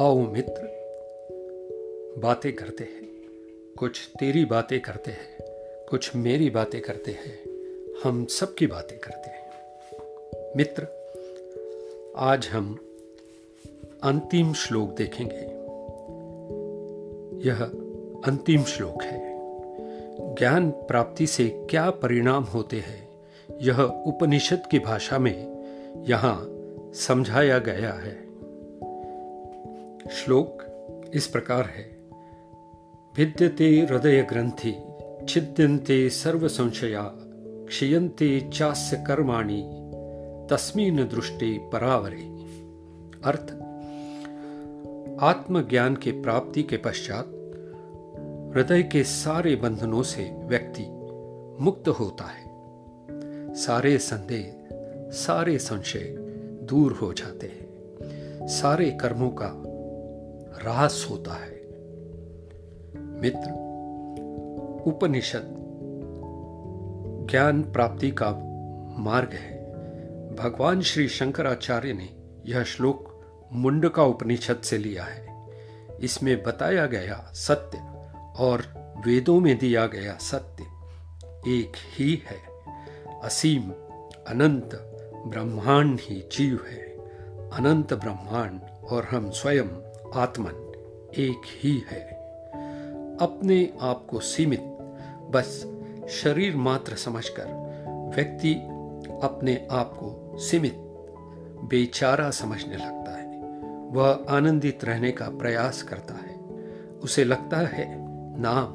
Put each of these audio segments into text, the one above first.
आओ मित्र, बातें करते हैं। कुछ तेरी बातें करते हैं, कुछ मेरी बातें करते हैं, हम सबकी बातें करते हैं। मित्र, आज हम अंतिम श्लोक देखेंगे। यह अंतिम श्लोक है। ज्ञान प्राप्ति से क्या परिणाम होते हैं, यह उपनिषद की भाषा में यहाँ समझाया गया है। श्लोक इस प्रकार है। विद्यते हृदय ग्रंथि छिद्यन्ते सर्व संशया क्षीयते चास्य कर्माणि, तस्मीन दृष्टि परावरे। अर्थ, आत्मज्ञान के प्राप्ति के पश्चात हृदय के सारे बंधनों से व्यक्ति मुक्त होता है। सारे संदेह, सारे संशय दूर हो जाते हैं। सारे कर्मों का रास होता है। मित्र, उपनिषद ज्ञान प्राप्ति का मार्ग है। भगवान श्री शंकराचार्य ने यह श्लोक मुंडका उपनिषद से लिया है। इसमें बताया गया सत्य और वेदों में दिया गया सत्य एक ही है। असीम, अनंत, ब्रह्मांड ही जीव है। अनंत ब्रह्मांड और हम स्वयं आत्मन एक ही है। अपने आप को सीमित, बस शरीर मात्र समझकर व्यक्ति अपने आप को सीमित, बेचारा समझने लगता है। वह आनंदित रहने का प्रयास करता है। उसे लगता है नाम,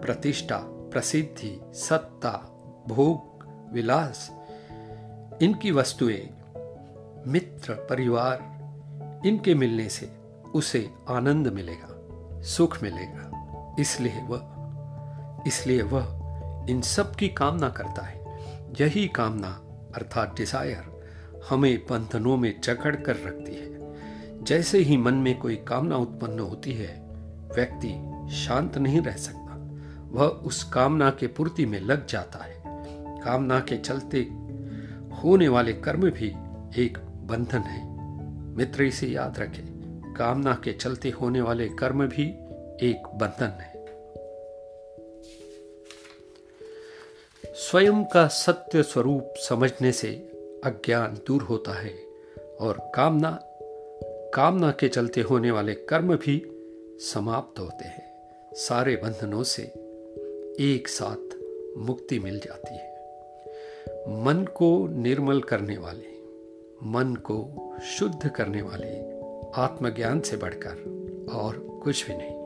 प्रतिष्ठा, प्रसिद्धि, सत्ता, भोग, विलास, इनकी वस्तुएँ, मित्र परिवार, इनके मिलने से उसे आनंद मिलेगा, सुख मिलेगा। इसलिए वह इसलिए वह इन सब की कामना करता है। यही कामना, अर्थात डिज़ायर हमें बंधनों में जकड़ कर रखती है। जैसे ही मन में कोई कामना उत्पन्न होती है, व्यक्ति शांत नहीं रह सकता। वह उस कामना के पूर्ति में लग जाता है। कामना के चलते होने वाले कर्म भी एक बंधन है। मित्र इसे याद रखें। कामना के चलते होने वाले कर्म भी एक बंधन है। स्वयं का सत्य स्वरूप समझने से अज्ञान दूर होता है और कामना कामना के चलते होने वाले कर्म भी समाप्त होते हैं। सारे बंधनों से एक साथ मुक्ति मिल जाती है। मन को निर्मल करने वाले, मन को शुद्ध करने वाले आत्मज्ञान से बढ़कर और कुछ भी नहीं।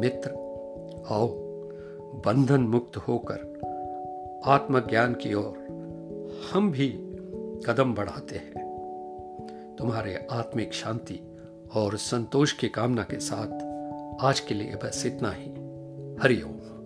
मित्र, आओ, बंधन मुक्त होकर आत्मज्ञान की ओर हम भी कदम बढ़ाते हैं। तुम्हारे आत्मिक शांति और संतोष की कामना के साथ आज के लिए बस इतना ही। हरिओम